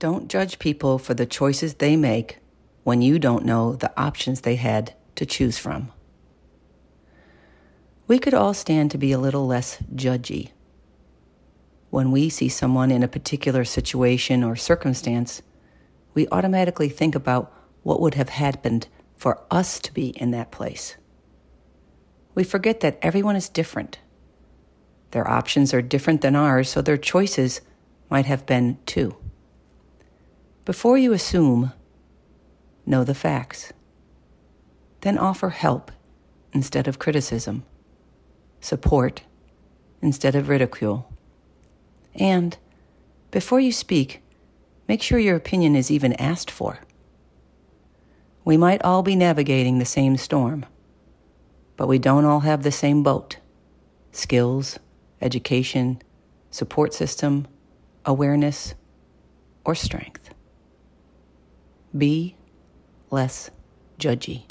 Don't judge people for the choices they make when you don't know the options they had to choose from. We could all stand to be a little less judgy. When we see someone in a particular situation or circumstance, we automatically think about what would have happened for us to be in that place. We forget that everyone is different. Their options are different than ours, so their choices might have been too. Before you assume, know the facts. Then offer help instead of criticism, support instead of ridicule. And before you speak, make sure your opinion is even asked for. We might all be navigating the same storm, but we don't all have the same boat. Skills, education, support system, awareness, or strength. Be less judgy.